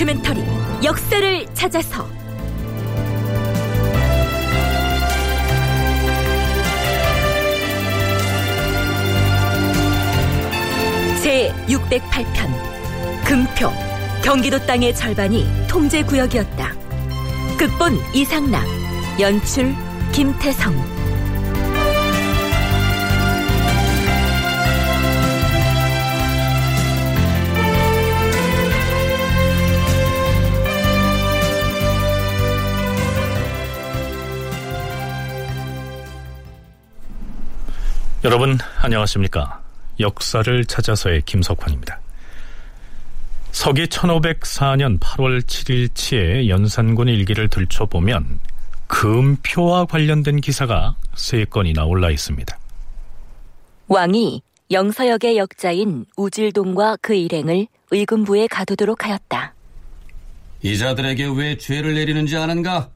다큐멘터리 역사를 찾아서. 제 608편. 금표. 경기도 땅의 절반이 통제 구역이었다. 극본 이상락. 연출 김태성 여러분 안녕하십니까? 역사를 찾아서의 김석환입니다. 서기 1504년 8월 7일치의 연산군 일기를 들춰보면 금표와 관련된 기사가 세 건이나 올라 있습니다. 왕이 영서역의 역자인 우질동과 그 일행을 의금부에 가두도록 하였다. 이자들에게 왜 죄를 내리는지 아는가?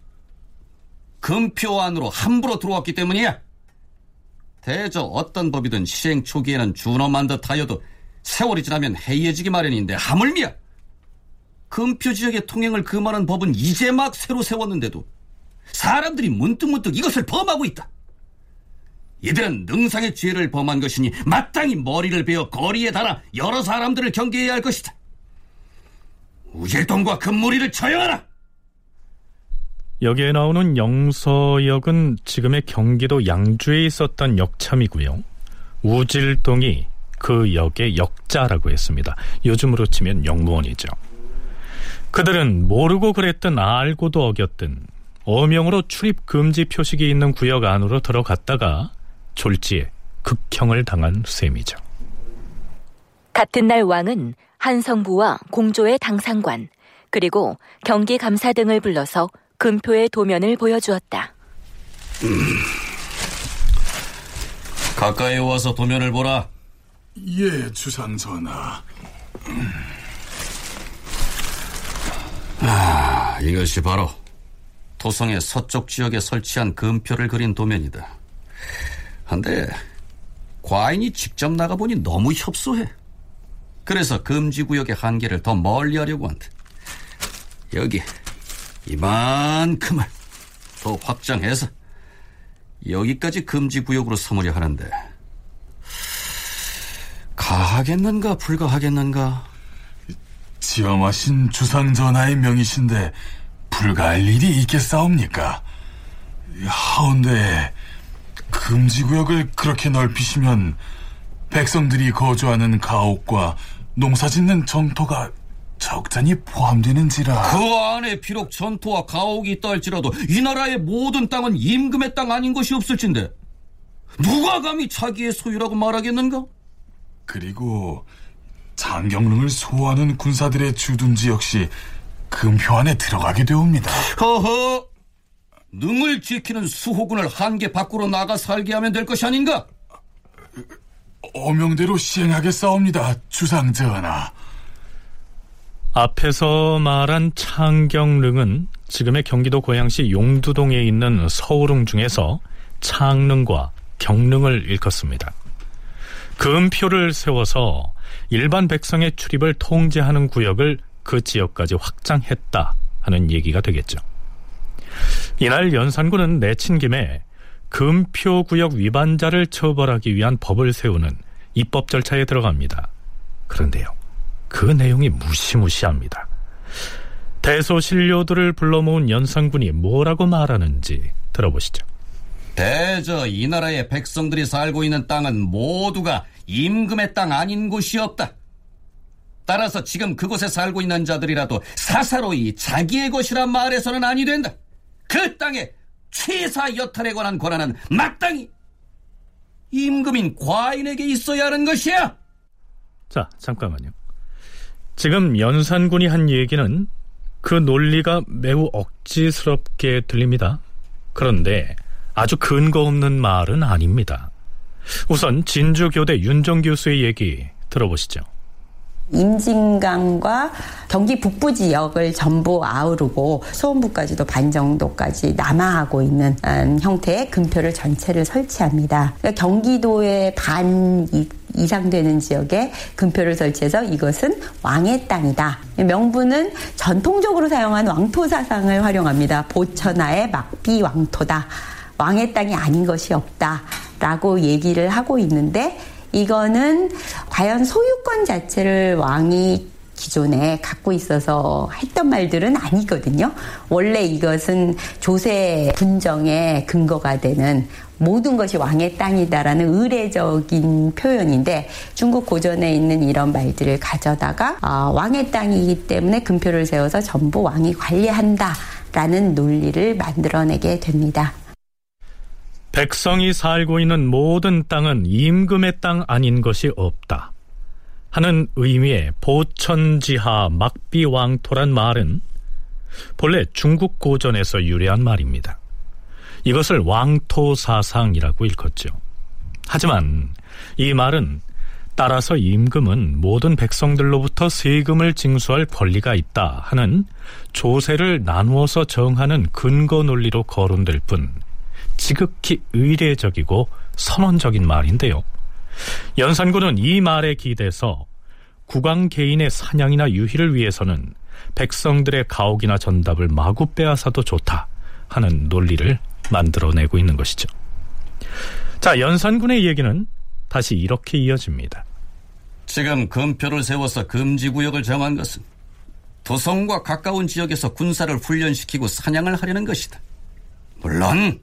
금표 안으로 함부로 들어왔기 때문이야. 대저 어떤 법이든 시행 초기에는 준엄한 듯 하여도 세월이 지나면 해이해지기 마련인데 하물며 금표 지역의 통행을 금하는 법은 이제 막 새로 세웠는데도 사람들이 문득문득 이것을 범하고 있다. 이들은 능상의 죄를 범한 것이니 마땅히 머리를 베어 거리에 달아 여러 사람들을 경계해야 할 것이다. 우질동과 금무리를 처형하라! 여기에 나오는 영서역은 지금의 경기도 양주에 있었던 역참이고요. 우질동이 그 역의 역자라고 했습니다. 요즘으로 치면 영무원이죠. 그들은 모르고 그랬든 알고도 어겼든 어명으로 출입 금지 표식이 있는 구역 안으로 들어갔다가 졸지에 극형을 당한 셈이죠. 같은 날 왕은 한성부와 공조의 당상관 그리고 경기감사 등을 불러서 금표의 도면을 보여주었다. 가까이 와서 도면을 보라. 예, 주상 전하. 아, 이것이 바로 도성의 서쪽 지역에 설치한 금표를 그린 도면이다. 한데 과인이 직접 나가보니 너무 협소해. 그래서 금지 구역의 한계를 더 멀리 하려고 한다. 여기 이만큼을 더 확장해서 여기까지 금지 구역으로 삼으려 하는데 가하겠는가 불가하겠는가 지엄하신 주상전하의 명이신데 불가할 일이 있겠사옵니까? 하운데 금지구역을 그렇게 넓히시면 백성들이 거주하는 가옥과 농사짓는 정토가 적잖이 포함되는지라 그 안에 비록 전토와 가옥이 있다 할지라도 이 나라의 모든 땅은 임금의 땅 아닌 것이 없을진데 누가 감히 자기의 소유라고 말하겠는가? 그리고 장경릉을 소호하는 군사들의 주둔지 역시 금표 안에 들어가게 되옵니다. 허허 능을 지키는 수호군을 한계 밖으로 나가 살게 하면 될 것이 아닌가? 어명대로 시행하겠사옵니다, 주상 전하. 앞에서 말한 창경릉은 지금의 경기도 고양시 용두동에 있는 서울릉 중에서 창릉과 경릉을 일컫습니다. 금표를 세워서 일반 백성의 출입을 통제하는 구역을 그 지역까지 확장했다 하는 얘기가 되겠죠. 이날 연산군은 내친 김에 금표 구역 위반자를 처벌하기 위한 법을 세우는 입법 절차에 들어갑니다. 그런데요. 그 내용이 무시무시합니다. 대소신료들을 불러 모은 연산군이 뭐라고 말하는지 들어보시죠. 대저 이 나라의 백성들이 살고 있는 땅은 모두가 임금의 땅 아닌 곳이 없다. 따라서 지금 그곳에 살고 있는 자들이라도 사사로이 자기의 것이란 말해서는 아니 된다. 그 땅에 취사 여탈에 관한 권한은 마땅히 임금인 과인에게 있어야 하는 것이야. 자, 잠깐만요. 지금 연산군이 한 얘기는 그 논리가 매우 억지스럽게 들립니다. 그런데 아주 근거 없는 말은 아닙니다. 우선 진주교대 윤정 교수의 얘기 들어보시죠. 임진강과 경기 북부 지역을 전부 아우르고 수원부까지도 반 정도까지 남하하고 있는 음, 형태의 금표를 전체를 설치합니다. 그러니까 경기도의 반 이- 이상 되는 지역에 금표를 설치해서 이것은 왕의 땅이다. 명분은 전통적으로 사용한 왕토 사상을 활용합니다. 보천하의 막비 왕토다. 왕의 땅이 아닌 것이 없다 라고 얘기를 하고 있는데 이거는 과연 소유권 자체를 왕이 기존에 갖고 있어서 했던 말들은 아니거든요. 원래 이것은 조세 분정의 근거가 되는 모든 것이 왕의 땅이다라는 의례적인 표현인데 중국 고전에 있는 이런 말들을 가져다가 아, 왕의 땅이기 때문에 금표를 세워서 전부 왕이 관리한다라는 논리를 만들어내게 됩니다. 백성이 살고 있는 모든 땅은 임금의 땅 아닌 것이 없다. 하는 의미의 보천지하 막비왕토란 말은 본래 중국 고전에서 유래한 말입니다. 이것을 왕토 사상이라고 일컫죠. 하지만 이 말은 따라서 임금은 모든 백성들로부터 세금을 징수할 권리가 있다 하는 조세를 나누어서 정하는 근거 논리로 거론될 뿐 지극히 의례적이고 선언적인 말인데요. 연산군은 이 말에 기대서 국왕 개인의 사냥이나 유희를 위해서는 백성들의 가옥이나 전답을 마구 빼앗아도 좋다 하는 논리를 만들어내고 있는 것이죠. 자, 연산군의 얘기는 다시 이렇게 이어집니다. 지금 금표를 세워서 금지 구역을 정한 것은 도성과 가까운 지역에서 군사를 훈련시키고 사냥을 하려는 것이다. 물론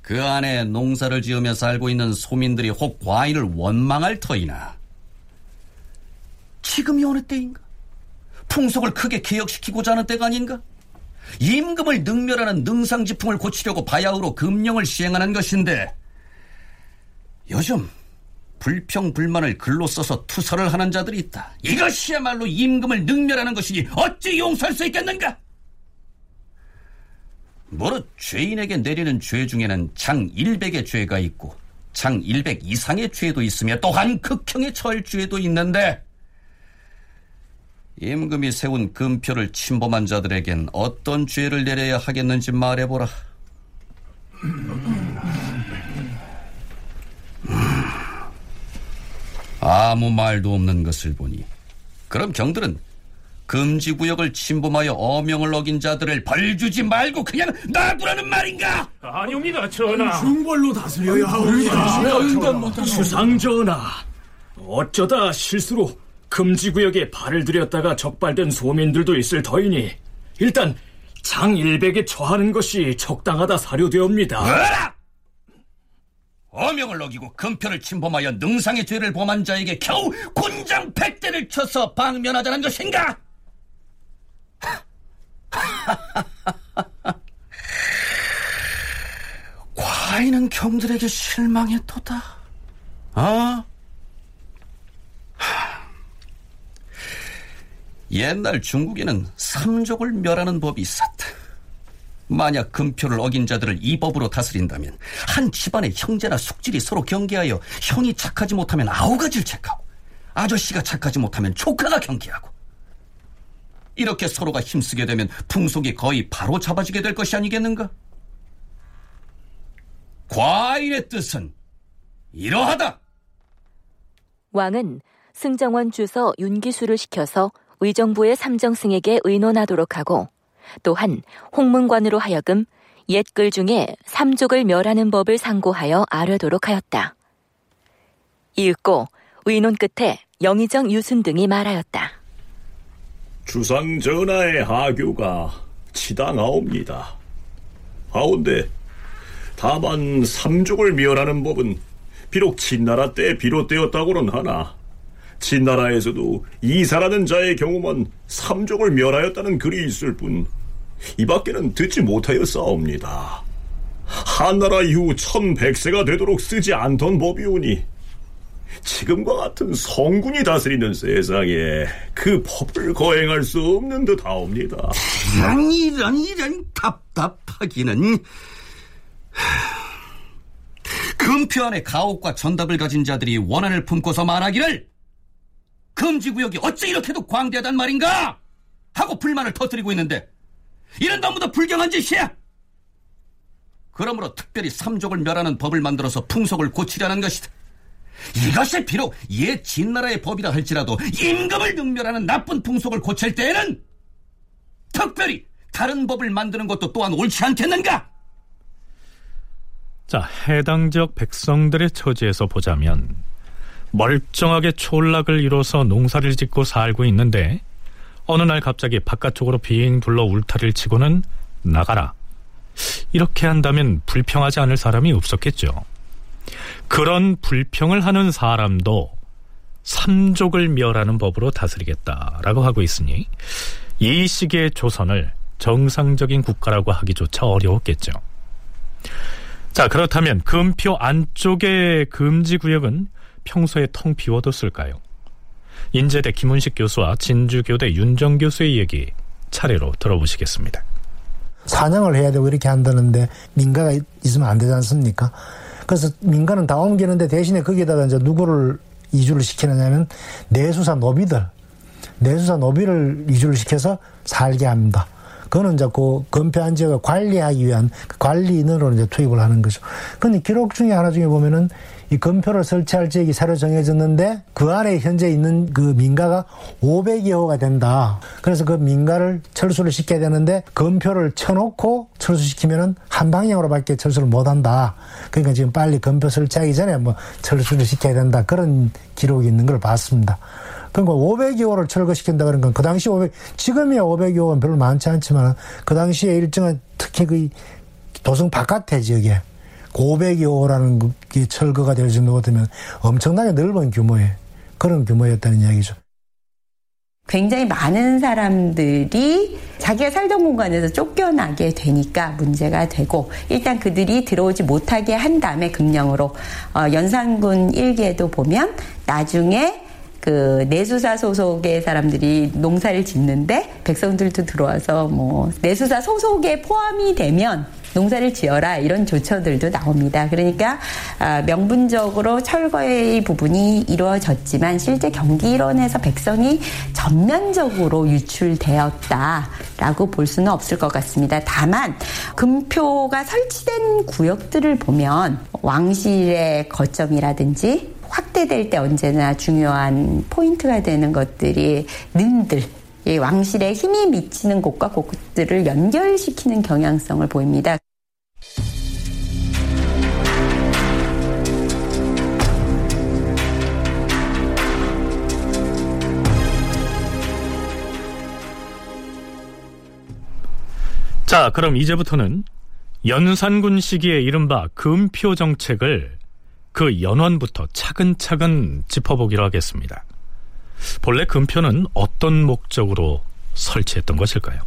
그 안에 농사를 지으며 살고 있는 소민들이 혹 과인을 원망할 터이나 지금이 어느 때인가? 풍속을 크게 개혁시키고자 하는 때가 아닌가? 임금을 능멸하는 능상지풍을 고치려고 바야흐로 금령을 시행하는 것인데 요즘 불평 불만을 글로 써서 투서를 하는 자들이 있다. 이것이야말로 임금을 능멸하는 것이니 어찌 용서할 수 있겠는가? 무릇 죄인에게 내리는 죄 중에는 장 100의 죄가 있고 장 100 이상의 죄도 있으며 또한 극형의 처할 죄도 있는데 임금이 세운 금표를 침범한 자들에겐 어떤 죄를 내려야 하겠는지 말해보라. 아무 말도 없는 것을 보니 그럼 경들은 금지 구역을 침범하여 어명을 어긴 자들을 벌주지 말고 그냥 놔두라는 말인가? 아니옵니다, 전하. 중벌로 다스려야 하옵니다. 수상 전하. 어쩌다 실수로 금지구역에 발을 들였다가 적발된 소민들도 있을 터이니 일단 장 100에 처하는 것이 적당하다 사료되옵니다. 뭐라! 어명을 어기고 금표를 침범하여 능상의 죄를 범한 자에게 겨우 군장 백대를 쳐서 방면하자는 것인가? 과인은 경들에게 실망했도다. 아? 옛날 중국에는 삼족을 멸하는 법이 있었다. 만약 금표를 어긴 자들을 이 법으로 다스린다면 한 집안의 형제나 숙질이 서로 경계하여 형이 착하지 못하면 아우가지를 책하고 아저씨가 착하지 못하면 조카가 경계하고 이렇게 서로가 힘쓰게 되면 풍속이 거의 바로 잡아지게 될 것이 아니겠는가? 과인의 뜻은 이러하다. 왕은 승정원 주서 윤기수를 시켜서 의정부의 삼정승에게 의논하도록 하고 또한 홍문관으로 하여금 옛 글 중에 삼족을 멸하는 법을 상고하여 아뢰도록 하였다. 읽고 의논 끝에 영의정 유순 등이 말하였다. 주상 전하의 하교가 치당하옵니다. 하온데 다만 삼족을 멸하는 법은 비록 진나라 때 비롯되었다고는 하나 진나라에서도 이사라는 자의 경우만 삼족을 멸하였다는 글이 있을 뿐 이 밖에는 듣지 못하였사옵니다. 한나라 이후 천백세가 되도록 쓰지 않던 법이오니 지금과 같은 성군이 다스리는 세상에 그 법을 거행할 수 없는 듯하옵니다. 이런 이런 이런 답답하기는 금표 안에 가옥과 전답을 가진 자들이 원한을 품고서 말하기를 금지구역이 어찌 이렇게도 광대하단 말인가? 하고 불만을 터뜨리고 있는데 이런 너무도 불경한 짓이야! 그러므로 특별히 삼족을 멸하는 법을 만들어서 풍속을 고치려는 것이다. 이것이 비록 옛 진나라의 법이라 할지라도 임금을 능멸하는 나쁜 풍속을 고칠 때에는 특별히 다른 법을 만드는 것도 또한 옳지 않겠는가? 자, 해당 지역 백성들의 처지에서 보자면 멀쩡하게 촌락을 이뤄서 농사를 짓고 살고 있는데 어느 날 갑자기 바깥쪽으로 빙 둘러 울타리를 치고는 나가라. 이렇게 한다면 불평하지 않을 사람이 없었겠죠. 그런 불평을 하는 사람도 삼족을 멸하는 법으로 다스리겠다라고 하고 있으니 이 시기의 조선을 정상적인 국가라고 하기조차 어려웠겠죠. 자, 그렇다면 금표 안쪽의 금지 구역은 평소에 텅 비워뒀을까요? 인제대 김은식 교수와 진주교대 윤정 교수의 얘기 차례로 들어보시겠습니다. 사냥을 해야 되고 이렇게 한다는데 민가가 있으면 안 되지 않습니까? 그래서 민가는 다 옮기는데 대신에 거기에다가 이제 누구를 이주를 시키느냐면 내수사 노비들, 내수사 노비를 이주를 시켜서 살게 합니다. 그거는 이제 그 건폐한 지역을 관리하기 위한 그 관리인으로 이제 투입을 하는 거죠. 근데 기록 중에 하나 중에 보면은 이 건표를 설치할 지역이 새로 정해졌는데 그 안에 현재 있는 그 민가가 500여 호가 된다. 그래서 그 민가를 철수를 시켜야 되는데 건표를 쳐놓고 철수시키면은 한 방향으로밖에 철수를 못 한다. 그러니까 지금 빨리 건표 설치하기 전에 뭐 철수를 시켜야 된다. 그런 기록이 있는 걸 봤습니다. 그러니까 500여호를 철거시킨다 그러니까 그 당시 500, 지금이야 500여호는 별로 많지 않지만 그 당시에 일정한 특히 그 도성 바깥에 지역에 500여호라는 게 철거가 될 정도가 되면 엄청나게 넓은 규모의 그런 규모였다는 이야기죠. 굉장히 많은 사람들이 자기가 살던 공간에서 쫓겨나게 되니까 문제가 되고 일단 그들이 들어오지 못하게 한 다음에 금령으로 어, 연산군 일기에도 보면 나중에 그 내수사 소속의 사람들이 농사를 짓는데 백성들도 들어와서 뭐 내수사 소속에 포함이 되면 농사를 지어라 이런 조처들도 나옵니다. 그러니까 아, 명분적으로 철거의 부분이 이루어졌지만 실제 경기 일원에서 백성이 전면적으로 유출되었다라고 볼 수는 없을 것 같습니다. 다만 금표가 설치된 구역들을 보면 왕실의 거점이라든지 확대될 때 언제나 중요한 포인트가 되는 것들이 능들 왕실의 힘이 미치는 곳과 곳들을 연결시키는 경향성을 보입니다. 자, 그럼 이제부터는 연산군 시기의 이른바 금표 정책을 그 연원부터 차근차근 짚어보기로 하겠습니다. 본래 금표는 어떤 목적으로 설치했던 것일까요?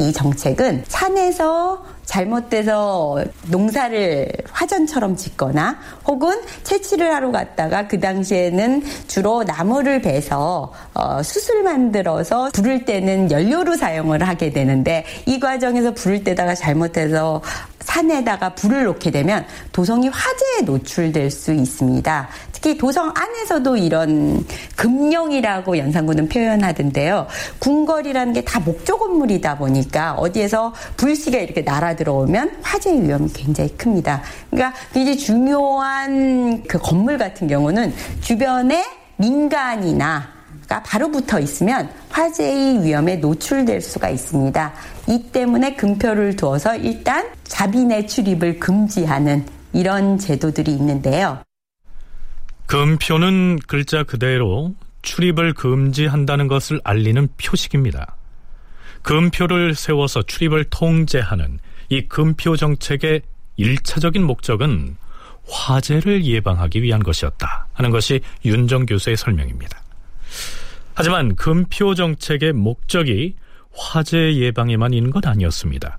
이 정책은 산에서 잘못돼서 농사를 화전처럼 짓거나 혹은 채취를 하러 갔다가 그 당시에는 주로 나무를 베서 어, 숯을 만들어서 부를 때는 연료로 사용을 하게 되는데 이 과정에서 부를 때다가 잘못해서 산에다가 불을 놓게 되면 도성이 화재에 노출될 수 있습니다. 특히 도성 안에서도 이런 금령이라고 연산군은 표현하던데요. 궁궐이라는 게 다 목조 건물이다 보니까 어디에서 불씨가 이렇게 날아 들어오면 화재 위험이 굉장히 큽니다. 그러니까 굉장히 중요한 그 건물 같은 경우는 주변에 민간이나 가 바로 붙어 있으면 화재의 위험에 노출될 수가 있습니다. 이 때문에 금표를 두어서 일단 자빈의 출입을 금지하는 이런 제도들이 있는데요. 금표는 글자 그대로 출입을 금지한다는 것을 알리는 표식입니다. 금표를 세워서 출입을 통제하는 이 금표 정책의 일차적인 목적은 화재를 예방하기 위한 것이었다 하는 것이 윤정 교수의 설명입니다. 하지만 금표 정책의 목적이 화재 예방에만 있는 건 아니었습니다.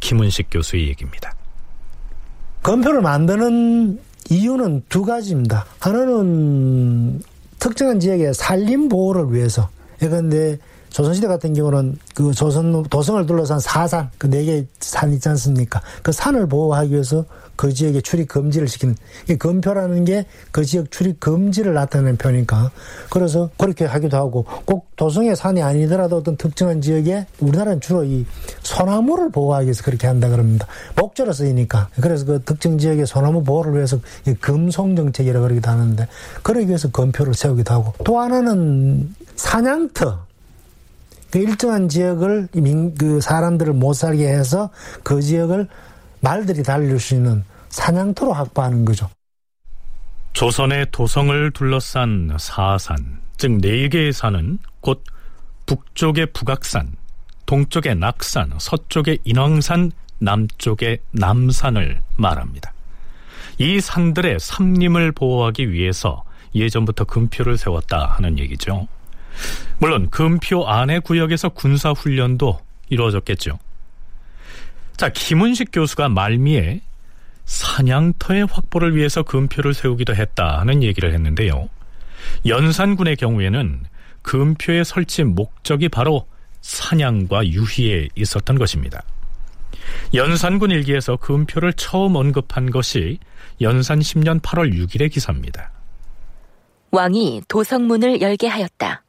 김은식 교수의 얘기입니다. 금표를 만드는 이유는 두 가지입니다. 하나는 특정한 지역의 산림 보호를 위해서. 예컨대 조선시대 같은 경우는 그 조선 도성을 둘러싼 사산 그 네 개 산 있지 않습니까? 그 산을 보호하기 위해서 그 지역에 출입 금지를 시키는 이 금표라는 게 그 지역 출입 금지를 나타내는 표니까 그래서 그렇게 하기도 하고 꼭 도성의 산이 아니더라도 어떤 특정한 지역에 우리나라는 주로 이 소나무를 보호하기 위해서 그렇게 한다 그럽니다. 목조로 쓰이니까 그래서 그 특정 지역의 소나무 보호를 위해서 이 금송 정책이라고 그러기도 하는데 그러기 위해서 금표를 세우기도 하고 또 하나는 사냥터 그 일정한 지역을 민, 그 사람들을 못 살게 해서 그 지역을 말들이 달릴 수 있는 사냥터로 확보하는 거죠. 조선의 도성을 둘러싼 사산, 즉 네 개의 산은 곧 북쪽의 북악산, 동쪽의 낙산, 서쪽의 인왕산, 남쪽의 남산을 말합니다. 이 산들의 삼림을 보호하기 위해서 예전부터 금표를 세웠다 하는 얘기죠. 물론 금표 안의 구역에서 군사 훈련도 이루어졌겠죠. 자, 김은식 교수가 말미에 사냥터의 확보를 위해서 금표를 세우기도 했다 하는 얘기를 했는데요. 연산군의 경우에는 금표의 설치 목적이 바로 사냥과 유희에 있었던 것입니다. 연산군 일기에서 금표를 처음 언급한 것이 연산 10년 8월 6일의 기사입니다. 왕이 도성문을 열게 하였다.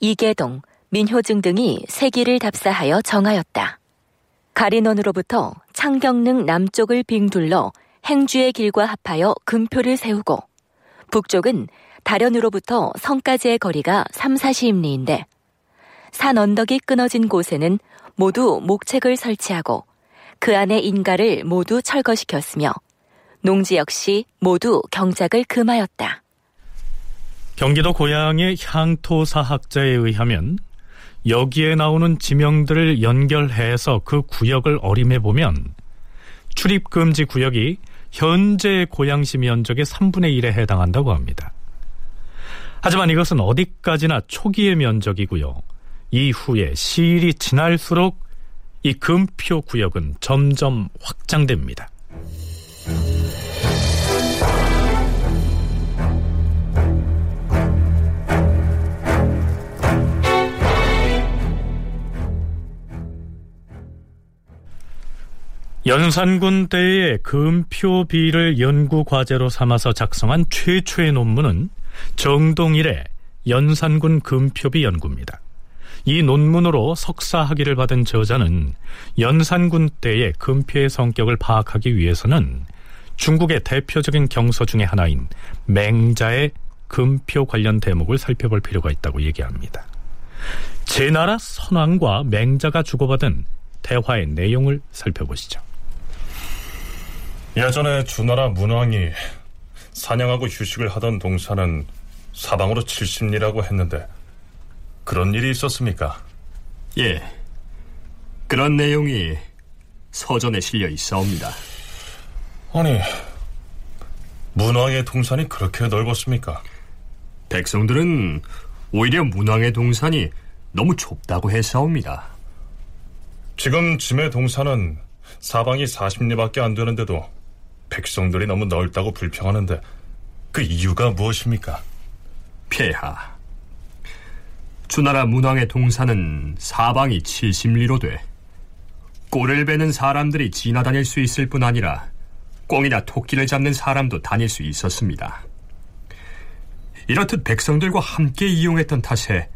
이계동, 민효증 등이 세기를 답사하여 정하였다. 가린원으로부터 창경릉 남쪽을 빙둘러 행주의 길과 합하여 금표를 세우고 북쪽은 다련으로부터 성까지의 거리가 3, 40리인데 산 언덕이 끊어진 곳에는 모두 목책을 설치하고 그 안에 인가를 모두 철거시켰으며 농지 역시 모두 경작을 금하였다. 경기도 고양의 향토사학자에 의하면 여기에 나오는 지명들을 연결해서 그 구역을 어림해 보면 출입금지 구역이 현재 고양시 면적의 3분의 1에 해당한다고 합니다. 하지만 이것은 어디까지나 초기의 면적이고요. 이후에 시일이 지날수록 이 금표 구역은 점점 확장됩니다. 연산군 때의 금표비를 연구 과제로 삼아서 작성한 최초의 논문은 정동일의 연산군 금표비 연구입니다. 이 논문으로 석사 학위를 받은 저자는 연산군 때의 금표의 성격을 파악하기 위해서는 중국의 대표적인 경서 중의 하나인 맹자의 금표 관련 대목을 살펴볼 필요가 있다고 얘기합니다. 제나라 선왕과 맹자가 주고받은 대화의 내용을 살펴보시죠. 예전에 주나라 문왕이 사냥하고 휴식을 하던 동산은 사방으로 70리라고 했는데 그런 일이 있었습니까? 예. 그런 내용이 서전에 실려 있사옵니다. 아니, 문왕의 동산이 그렇게 넓었습니까? 백성들은 오히려 문왕의 동산이 너무 좁다고 했사옵니다. 지금 짐의 동산은 사방이 40리밖에 안 되는데도 백성들이 너무 넓다고 불평하는데 그 이유가 무엇입니까? 폐하. 주나라 문왕의 동산은 사방이 70리로 돼 꼴을 베는 사람들이 지나다닐 수 있을 뿐 아니라 꽁이나 토끼를 잡는 사람도 다닐 수 있었습니다. 이렇듯 백성들과 함께 이용했던 탓에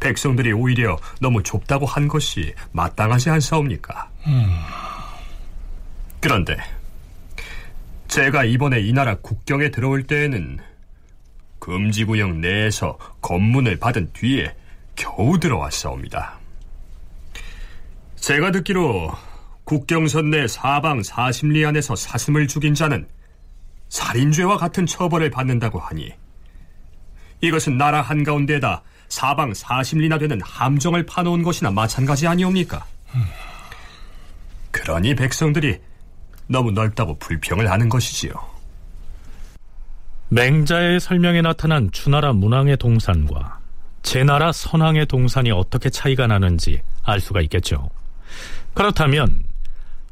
백성들이 오히려 너무 좁다고 한 것이 마땅하지 않사옵니까? 음... 그런데 제가 이번에 이 나라 국경에 들어올 때에는 금지구역 내에서 검문을 받은 뒤에 겨우 들어왔사옵니다. 제가 듣기로 국경선 내 사방 40리 안에서 사슴을 죽인 자는 살인죄와 같은 처벌을 받는다고 하니 이것은 나라 한가운데에다 사방 40리나 되는 함정을 파놓은 것이나 마찬가지 아니옵니까? 그러니 백성들이 너무 넓다고 불평을 하는 것이지요. 맹자의 설명에 나타난 주나라 문왕의 동산과 제나라 선왕의 동산이 어떻게 차이가 나는지 알 수가 있겠죠. 그렇다면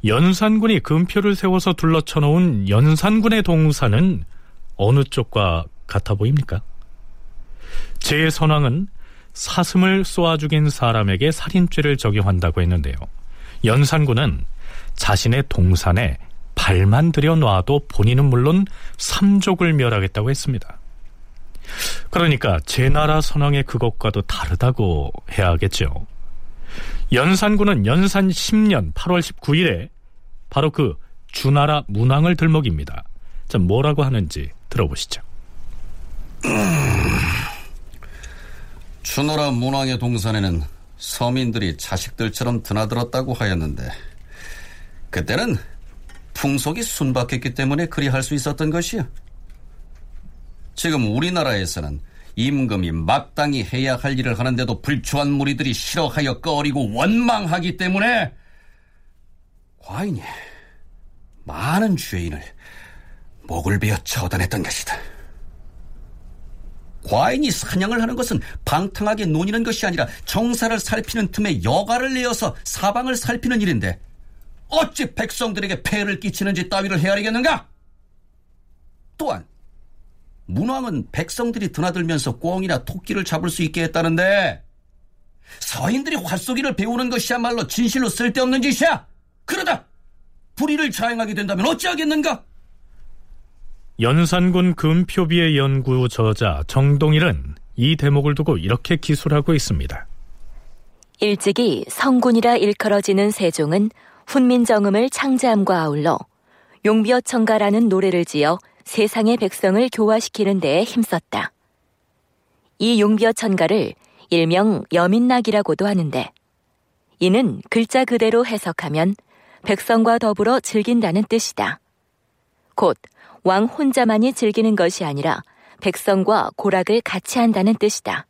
연산군이 금표를 세워서 둘러쳐 놓은 연산군의 동사는 어느 쪽과 같아 보입니까? 제 선왕은 사슴을 쏘아 죽인 사람에게 살인죄를 적용한다고 했는데요. 연산군은 자신의 동산에 발만 들여놔도 본인은 물론 삼족을 멸하겠다고 했습니다. 그러니까 제 나라 선왕의 그것과도 다르다고 해야 하겠죠. 연산군은 연산 10년 8월 19일에 바로 그 주나라 문왕을 들먹입니다. 자, 뭐라고 하는지 들어보시죠. 주노라 문왕의 동산에는 서민들이 자식들처럼 드나들었다고 하였는데 그때는 풍속이 순박했기 때문에 그리할 수 있었던 것이요. 지금 우리나라에서는 임금이 마땅히 해야 할 일을 하는데도 불초한 무리들이 싫어하여 꺼리고 원망하기 때문에 과인이 많은 죄인을 목을 베어 처단했던 것이다. 과인이 사냥을 하는 것은 방탕하게 논이는 것이 아니라 정사를 살피는 틈에 여가를 내어서 사방을 살피는 일인데 어찌 백성들에게 폐를 끼치는지 따위를 헤아리겠는가? 또한 문왕은 백성들이 드나들면서 꿩이나 토끼를 잡을 수 있게 했다는데 서인들이 활쏘기를 배우는 것이야말로 진실로 쓸데없는 짓이야. 그러다 불의를 자행하게 된다면 어찌하겠는가? 연산군 금표비의 연구 저자 정동일은 이 대목을 두고 이렇게 기술하고 있습니다. 일찍이 성군이라 일컬어지는 세종은 훈민정음을 창제함과 아울러 용비어청가라는 노래를 지어 세상의 백성을 교화시키는 데에 힘썼다. 이 용비어천가를 일명 여민낙이라고도 하는데 이는 글자 그대로 해석하면 백성과 더불어 즐긴다는 뜻이다. 곧 왕 혼자만이 즐기는 것이 아니라 백성과 고락을 같이 한다는 뜻이다.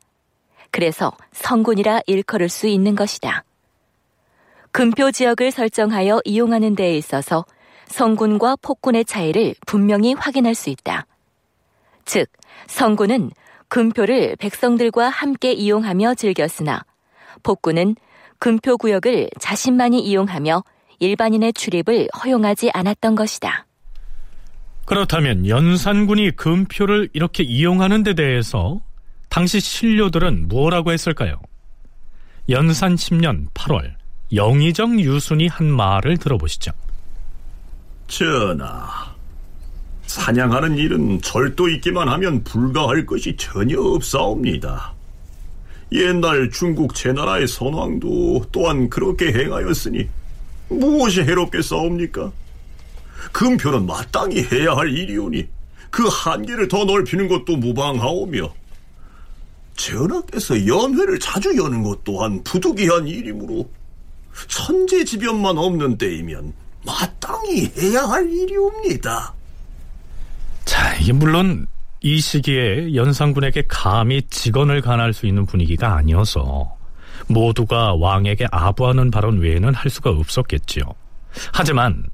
그래서 성군이라 일컬을 수 있는 것이다. 금표 지역을 설정하여 이용하는 데에 있어서 성군과 폭군의 차이를 분명히 확인할 수 있다. 즉, 성군은 금표를 백성들과 함께 이용하며 즐겼으나 폭군은 금표 구역을 자신만이 이용하며 일반인의 출입을 허용하지 않았던 것이다. 그렇다면 연산군이 금표를 이렇게 이용하는 데 대해서 당시 신료들은 뭐라고 했을까요? 연산 10년 8월 영의정 유순이 한 말을 들어보시죠. 전하, 사냥하는 일은 절도 있기만 하면 불가할 것이 전혀 없사옵니다. 옛날 중국 제나라의 선왕도 또한 그렇게 행하였으니 무엇이 해롭겠사옵니까? 금표는 마땅히 해야 할 일이오니 그 한계를 더 넓히는 것도 무방하오며 전하께서 연회를 자주 여는 것 또한 부득이한 일이므로 천재지변만 없는 때이면 마땅히 해야 할 일이옵니다. 자, 이게 물론 이 시기에 연산군에게 감히 직언을 간할 수 있는 분위기가 아니어서 모두가 왕에게 아부하는 발언 외에는 할 수가 없었겠지요. 하지만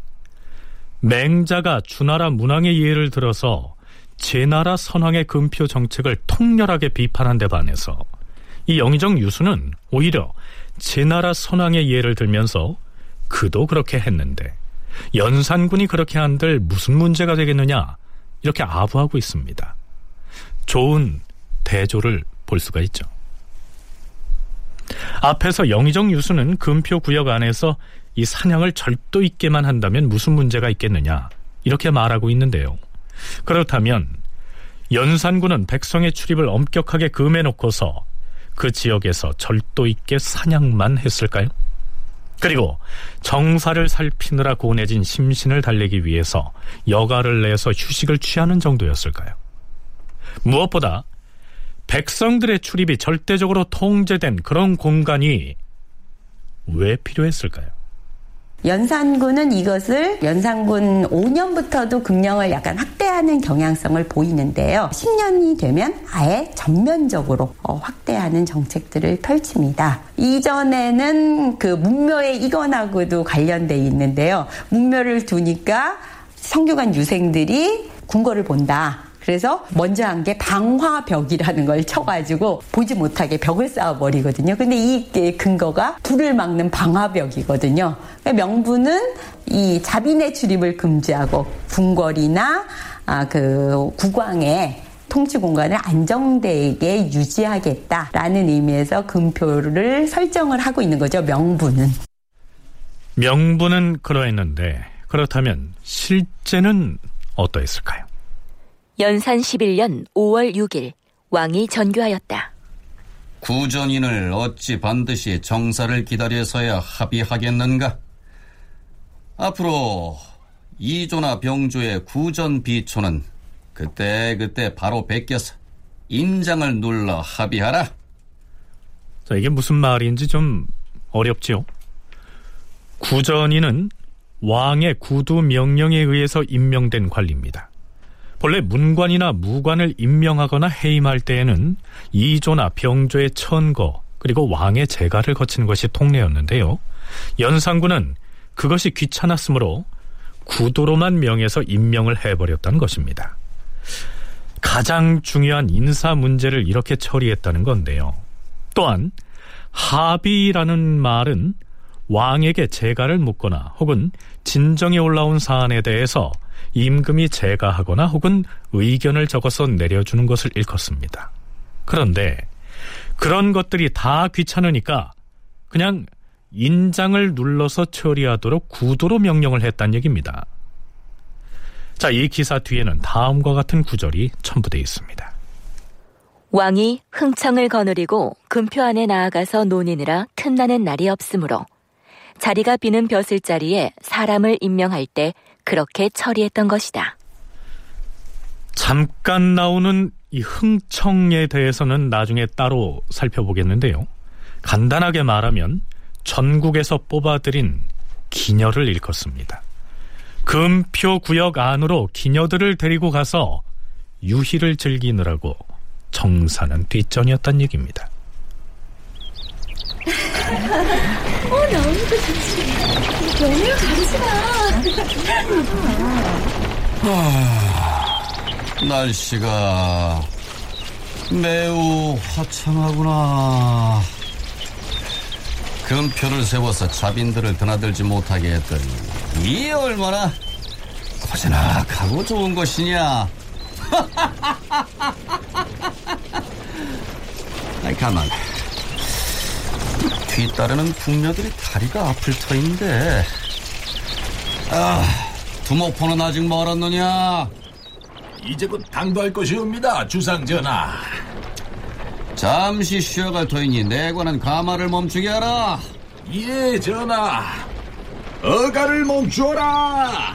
맹자가 주나라 문왕의 예를 들어서 제나라 선왕의 금표 정책을 통렬하게 비판한 데 반해서 이 영의정 유수는 오히려 제 나라 선왕의 예를 들면서 그도 그렇게 했는데 연산군이 그렇게 한들 무슨 문제가 되겠느냐 이렇게 아부하고 있습니다. 좋은 대조를 볼 수가 있죠. 앞에서 영의정 유수는 금표 구역 안에서 이 사냥을 절도 있게만 한다면 무슨 문제가 있겠느냐 이렇게 말하고 있는데요. 그렇다면 연산군은 백성의 출입을 엄격하게 금해놓고서 그 지역에서 절도 있게 사냥만 했을까요? 그리고 정사를 살피느라 고뇌진 심신을 달래기 위해서 여가를 내서 휴식을 취하는 정도였을까요? 무엇보다 백성들의 출입이 절대적으로 통제된 그런 공간이 왜 필요했을까요? 연산군은 이것을 연산군 5년부터도 금령을 약간 확대하는 경향성을 보이는데요. 10년이 되면 아예 전면적으로 어, 확대하는 정책들을 펼칩니다. 이전에는 그 문묘의 이건하고도 관련돼 있는데요. 문묘를 두니까 성규관 유생들이 궁궐을 본다. 그래서 먼저 한 게 방화벽이라는 걸 쳐가지고 보지 못하게 벽을 쌓아버리거든요. 근데 이 근거가 불을 막는 방화벽이거든요. 그러니까 명분은 이 자빈의 출입을 금지하고 궁궐이나 아, 그 국왕의 통치 공간을 안정되게 유지하겠다라는 의미에서 금표를 설정을 하고 있는 거죠. 명분은. 명분은 그러했는데 그렇다면 실제는 어떠했을까요? 연산 11년 5월 6일 왕이 전교하였다. 구전인을 어찌 반드시 정사를 기다려서야 합의하겠는가? 앞으로 이조나 병조의 구전 비초는 그때 그때 바로 베껴서 인장을 눌러 합의하라. 자, 이게 무슨 말인지 좀 어렵지요. 구전인은 왕의 구두 명령에 의해서 임명된 관리입니다. 본래 문관이나 무관을 임명하거나 해임할 때에는 이조나 병조의 천거 그리고 왕의 재가를 거치는 것이 통례였는데요. 연산군은 그것이 귀찮았으므로 구도로만 명해서 임명을 해버렸다는 것입니다. 가장 중요한 인사 문제를 이렇게 처리했다는 건데요. 또한 합의라는 말은 왕에게 재가를 묻거나 혹은 진정에 올라온 사안에 대해서 임금이 재가하거나 혹은 의견을 적어서 내려주는 것을 일컫습니다. 그런데 그런 것들이 다 귀찮으니까 그냥 인장을 눌러서 처리하도록 구도로 명령을 했단 얘기입니다. 자, 이 기사 뒤에는 다음과 같은 구절이 첨부되어 있습니다. 왕이 흥청을 거느리고 금표 안에 나아가서 논의느라 틈나는 날이 없으므로 자리가 비는 벼슬 자리에 사람을 임명할 때 그렇게 처리했던 것이다. 잠깐 나오는 이 흥청에 대해서는 나중에 따로 살펴보겠는데요. 간단하게 말하면 전국에서 뽑아들인 기녀를 일컫습니다. 금표 구역 안으로 기녀들을 데리고 가서 유희를 즐기느라고 정사는 뒷전이었단 얘기입니다. 어, 나오니까 좋지. 연애가 가지마. 날씨가 매우 화창하구나. 금표를 세워서 자빈들을 드나들지 못하게 했더니 이 얼마나 고즈넉하고 좋은 것이냐. 아이 가만. 뒤따르는 궁녀들이 다리가 아플 터인데. 아, 두목포는 아직 멀었느냐? 이제 곧 당도할 것이옵니다, 주상전하. 잠시 쉬어갈 터이니 내관은 가마를 멈추게 하라. 예, 전하. 어가를 멈추어라.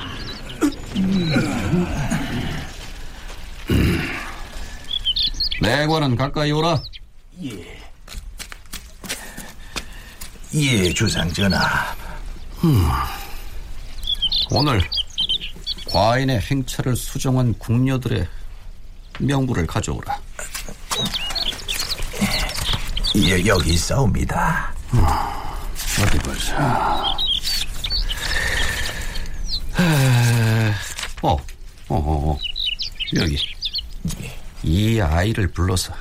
내관은 가까이 오라. 예. 예, 주상 전하. 음. 오늘 과인의 행차를 수정한 궁녀들의 명부를 가져오라. 예, 여기 있사옵니다. 음, 어디 보자. 어, 어, 어, 어. 여기. 이 아이를 불러서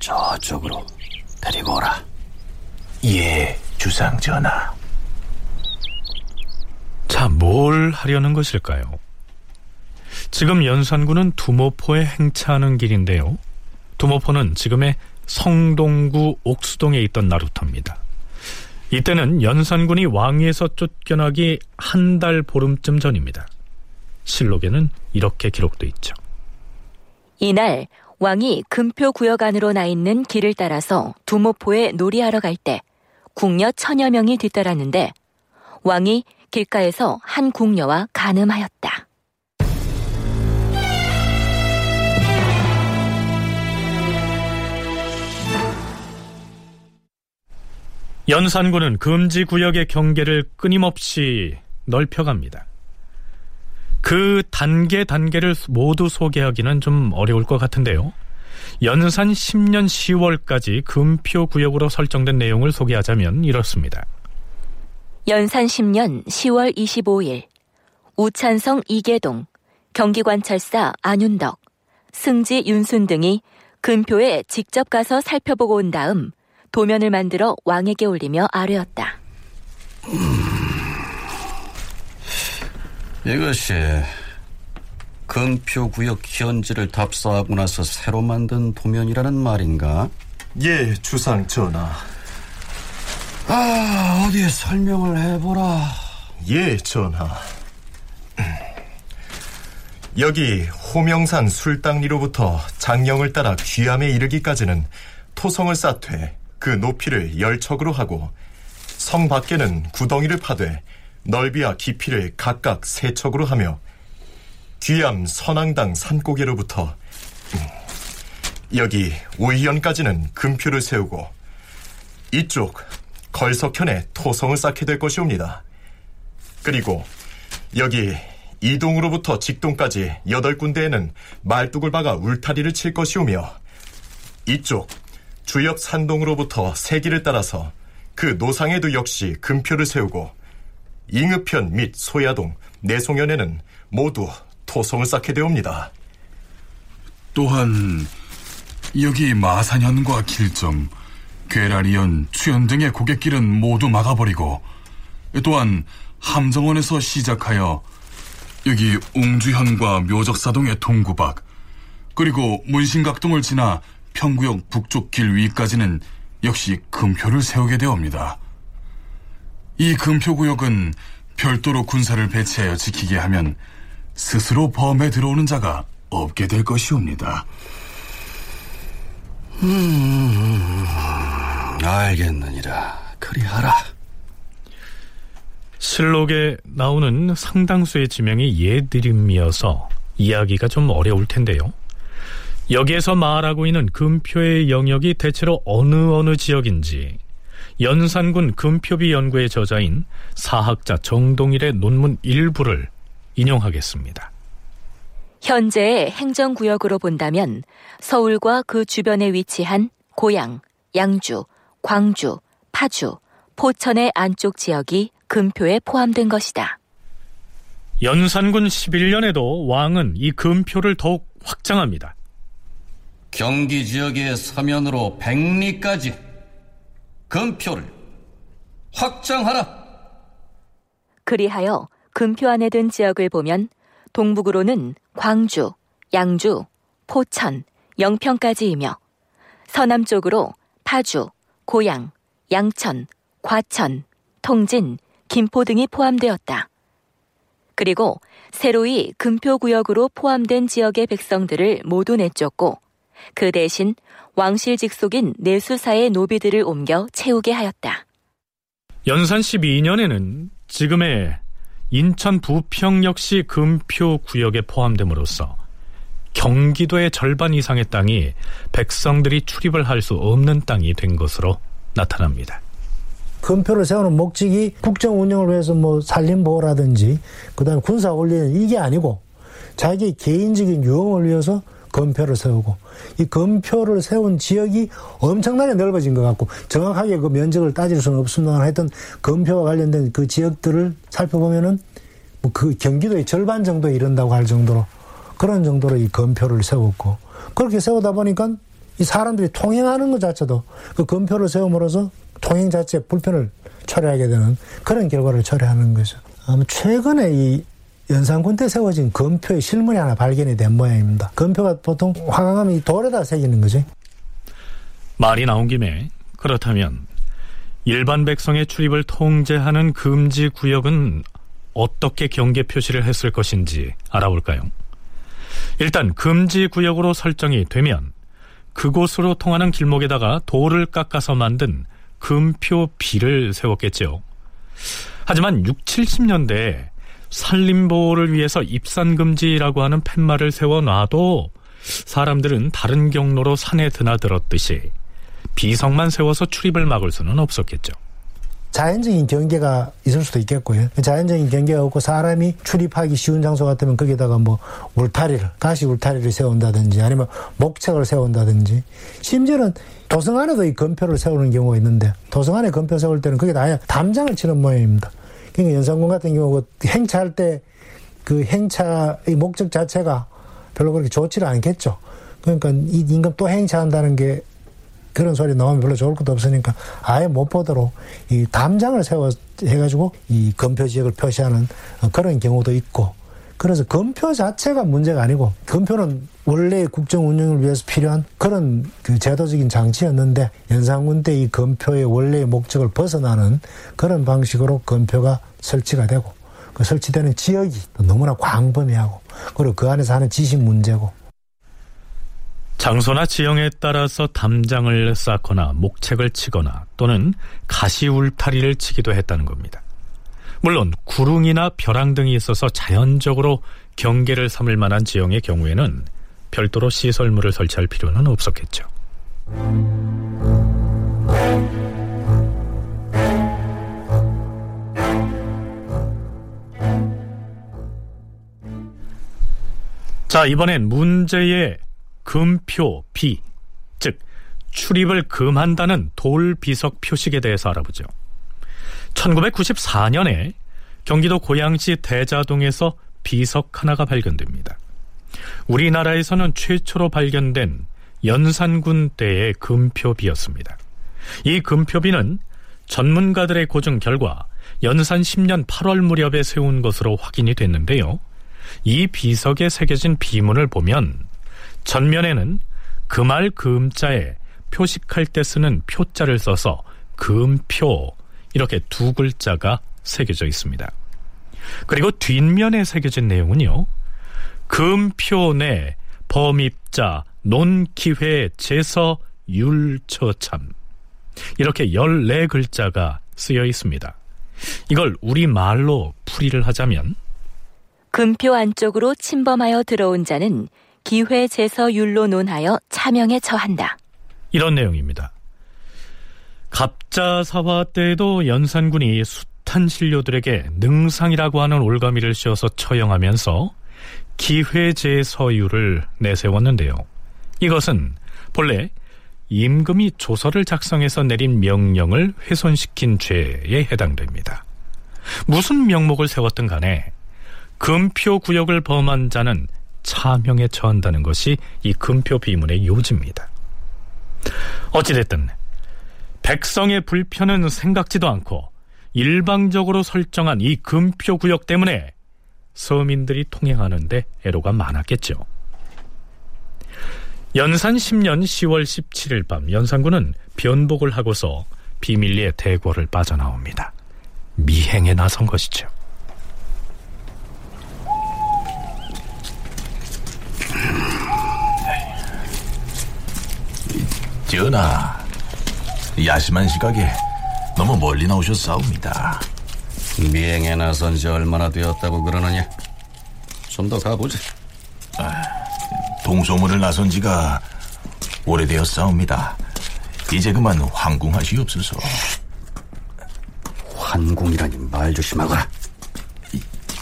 저쪽으로 데리고 오라. 예, 주상 전하. 자, 뭘 하려는 것일까요? 지금 연산군은 두모포에 행차하는 길인데요. 두모포는 지금의 성동구 옥수동에 있던 나루터입니다. 이때는 연산군이 왕위에서 쫓겨나기 한 달 보름쯤 전입니다. 실록에는 이렇게 기록돼 있죠. 이날 왕이 금표 구역 안으로 나 있는 길을 따라서 두모포에 놀이하러 갈 때 궁녀 천여 명이 뒤따랐는데 왕이 길가에서 한 궁녀와 간음하였다. 연산군은 금지 구역의 경계를 끊임없이 넓혀갑니다. 그 단계 단계를 모두 소개하기는 좀 어려울 것 같은데요. 연산 10년 10월까지 금표 구역으로 설정된 내용을 소개하자면 이렇습니다. 연산 10년 10월 25일 우찬성 이계동 경기관찰사 안윤덕, 승지 윤순 등이 금표에 직접 가서 살펴보고 온 다음 도면을 만들어 왕에게 올리며 아뢰었다. 이것이 금표 구역 현지를 답사하고 나서 새로 만든 도면이라는 말인가? 예, 주상 전하. 아, 어디에 설명을 해보라. 예, 전하. 여기 호명산 술당리로부터 장령을 따라 귀암에 이르기까지는 토성을 쌓되 그 높이를 열척으로 하고 성 밖에는 구덩이를 파되 넓이와 깊이를 각각 세 척으로 하며 귀암 선앙당 산고개로부터 음, 여기 오희연까지는 금표를 세우고 이쪽 걸석현에 토성을 쌓게 될 것이옵니다. 그리고 여기 이동으로부터 직동까지 여덟 군데에는 말뚝을 박아 울타리를 칠 것이오며 이쪽 주엽 산동으로부터 세기를 따라서 그 노상에도 역시 금표를 세우고 잉읍현 및 소야동, 내송현에는 모두 토성을 쌓게 되옵니다. 또한 여기 마산현과 길점, 괴라리현, 추현 등의 고갯길은 모두 막아버리고 또한 함정원에서 시작하여 여기 웅주현과 묘적사동의 동구박 그리고 문신각동을 지나 평구역 북쪽 길 위까지는 역시 금표를 세우게 되옵니다. 이 금표 구역은 별도로 군사를 배치하여 지키게 하면 스스로 범에 들어오는 자가 없게 될 것이옵니다. 음, 알겠느니라. 그리하라. 실록에 나오는 상당수의 지명이 예드림이어서 이야기가 좀 어려울 텐데요. 여기에서 말하고 있는 금표의 영역이 대체로 어느 어느 지역인지 연산군 금표비 연구의 저자인 사학자 정동일의 논문 일부를 인용하겠습니다. 현재의 행정구역으로 본다면 서울과 그 주변에 위치한 고양, 양주, 광주, 파주, 포천의 안쪽 지역이 금표에 포함된 것이다. 연산군 11년에도 왕은 이 금표를 더욱 확장합니다. 경기 지역의 서면으로 백리까지 금표를 확장하라. 그리하여 금표 안에 든 지역을 보면 동북으로는 광주, 양주, 포천, 영평까지이며 서남쪽으로 파주, 고양, 양천, 과천, 통진, 김포 등이 포함되었다. 그리고 새로이 금표 구역으로 포함된 지역의 백성들을 모두 내쫓고 그 대신 왕실 직속인 내수사의 노비들을 옮겨 채우게 하였다. 연산 12년에는 지금의 인천 부평 역시 금표 구역에 포함됨으로써 경기도의 절반 이상의 땅이 백성들이 출입을 할 수 없는 땅이 된 것으로 나타납니다. 금표를 세우는 목적이 국정 운영을 위해서 뭐 산림 보호라든지 그다음에 군사 올리는 이게 아니고 자기 개인적인 유흥을 위해서 금표를 세우고 이 금표를 세운 지역이 엄청나게 넓어진 것 같고 정확하게 그 면적을 따질 수는 없습니다만 하여튼 금표와 관련된 그 지역들을 살펴보면은 뭐 그 경기도의 절반 정도에 이른다고 할 정도로 그런 정도로 이 금표를 세웠고 그렇게 세우다 보니까 이 사람들이 통행하는 것 자체도 그 금표를 세움으로써 통행 자체 불편을 초래하게 되는 그런 결과를 초래하는 거죠. 아마 최근에 이 연산군 때 세워진 금표의 실물이 하나 발견이 된 모양입니다. 금표가 보통 화강하면 이 돌에다 새기는 거죠. 말이 나온 김에 그렇다면 일반 백성의 출입을 통제하는 금지 구역은 어떻게 경계 표시를 했을 것인지 알아볼까요? 일단 금지 구역으로 설정이 되면 그곳으로 통하는 길목에다가 돌을 깎아서 만든 금표 비를 세웠겠죠. 하지만 6, 70년대에 산림보호를 위해서 입산금지라고 하는 팻말을 세워놔도 사람들은 다른 경로로 산에 드나들었듯이 비석만 세워서 출입을 막을 수는 없었겠죠. 자연적인 경계가 있을 수도 있겠고요. 자연적인 경계가 없고 사람이 출입하기 쉬운 장소 같으면 거기다가 뭐 울타리를, 가시 울타리를 세운다든지 아니면 목책을 세운다든지 심지어는 도성 안에도 이 건표를 세우는 경우가 있는데 도성 안에 건표 세울 때는 거기다 아예 담장을 치는 모양입니다. 그러니까 연산군 같은 경우 그 행차할 때 그 행차의 목적 자체가 별로 그렇게 좋지를 않겠죠. 그러니까 이 임금 또 행차한다는 게 그런 소리 나오면 별로 좋을 것도 없으니까 아예 못 보도록 이 담장을 세워 해가지고 이 검표 지역을 표시하는 그런 경우도 있고 그래서 검표 자체가 문제가 아니고 검표는 원래 국정 운영을 위해서 필요한 그런 그 제도적인 장치였는데 연산군 때 이 검표의 원래의 목적을 벗어나는 그런 방식으로 검표가 설치가 되고 그 설치되는 지역이 너무나 광범위하고 그리고 그 안에서 하는 지식 문제고 장소나 지형에 따라서 담장을 쌓거나 목책을 치거나 또는 가시 울타리를 치기도 했다는 겁니다. 물론 구릉이나 벼랑 등이 있어서 자연적으로 경계를 삼을 만한 지형의 경우에는 별도로 시설물을 설치할 필요는 없었겠죠. 자, 이번엔 문제의 금표 비, 즉 출입을 금한다는 돌비석 표식에 대해서 알아보죠. 1994년에 경기도 고양시 대자동에서 비석 하나가 발견됩니다. 우리나라에서는 최초로 발견된 연산군 때의 금표비였습니다. 이 금표비는 전문가들의 고증 결과 연산 10년 8월 무렵에 세운 것으로 확인이 됐는데요. 이 비석에 새겨진 비문을 보면 전면에는 금알 금자에 표식할 때 쓰는 표자를 써서 금표 이렇게 두 글자가 새겨져 있습니다. 그리고 뒷면에 새겨진 내용은요. 금표 내 범입자 논기회 제서 율처참 이렇게 14글자가 쓰여 있습니다. 이걸 우리말로 풀이를 하자면 금표 안쪽으로 침범하여 들어온 자는 기회 제서 율로 논하여 차명에 처한다. 이런 내용입니다. 갑자사화 때에도 연산군이 숱한 신료들에게 능상이라고 하는 올가미를 씌워서 처형하면서 기회제서율을 내세웠는데요. 이것은 본래 임금이 조서를 작성해서 내린 명령을 훼손시킨 죄에 해당됩니다. 무슨 명목을 세웠든 간에 금표 구역을 범한 자는 차명에 처한다는 것이 이 금표 비문의 요지입니다. 어찌됐든 백성의 불편은 생각지도 않고 일방적으로 설정한 이 금표 구역 때문에 서민들이 통행하는데 애로가 많았겠죠. 연산 10년 10월 17일 밤 연산군은 변복을 하고서 비밀리에 대궐을 빠져나옵니다. 미행에 나선 것이죠. 전하, 야심한 시각에 너무 멀리 나오셨사옵니다. 미행에 나선 지 얼마나 되었다고 그러느냐? 좀 더 가보지. 아, 동소문을 나선 지가 오래되었사옵니다. 이제 그만 황궁하시옵소서. 환궁이라니 말 조심하거라.